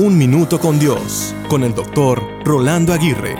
Un Minuto con Dios, con el doctor Rolando Aguirre.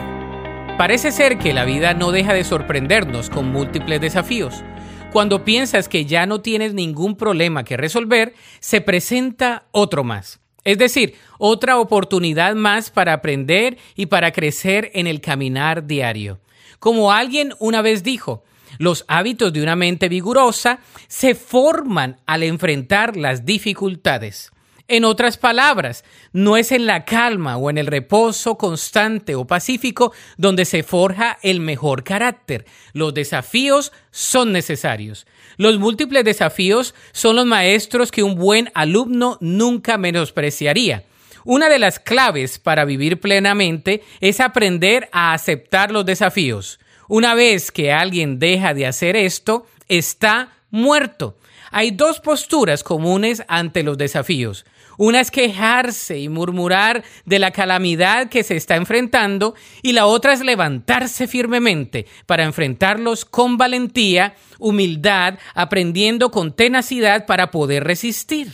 Parece ser que la vida no deja de sorprendernos con múltiples desafíos. Cuando piensas que ya no tienes ningún problema que resolver, se presenta otro más. Es decir, otra oportunidad más para aprender y para crecer en el caminar diario. Como alguien una vez dijo, los hábitos de una mente vigorosa se forman al enfrentar las dificultades. En otras palabras, no es en la calma o en el reposo constante o pacífico donde se forja el mejor carácter. Los desafíos son necesarios. Los múltiples desafíos son los maestros que un buen alumno nunca menospreciaría. Una de las claves para vivir plenamente es aprender a aceptar los desafíos. Una vez que alguien deja de hacer esto, está muerto. Hay dos posturas comunes ante los desafíos. Una es quejarse y murmurar de la calamidad que se está enfrentando y la otra es levantarse firmemente para enfrentarlos con valentía, humildad, aprendiendo con tenacidad para poder resistir.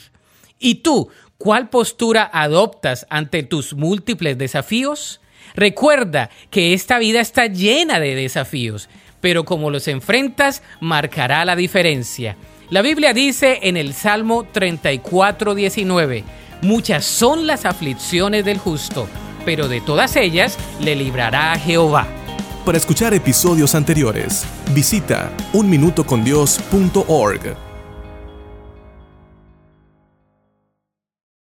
¿Y tú, cuál postura adoptas ante tus múltiples desafíos? Recuerda que esta vida está llena de desafíos, pero como los enfrentas marcará la diferencia. La Biblia dice en el Salmo 34, 19, muchas son las aflicciones del justo, pero de todas ellas le librará a Jehová. Para escuchar episodios anteriores, visita unminutocondios.org.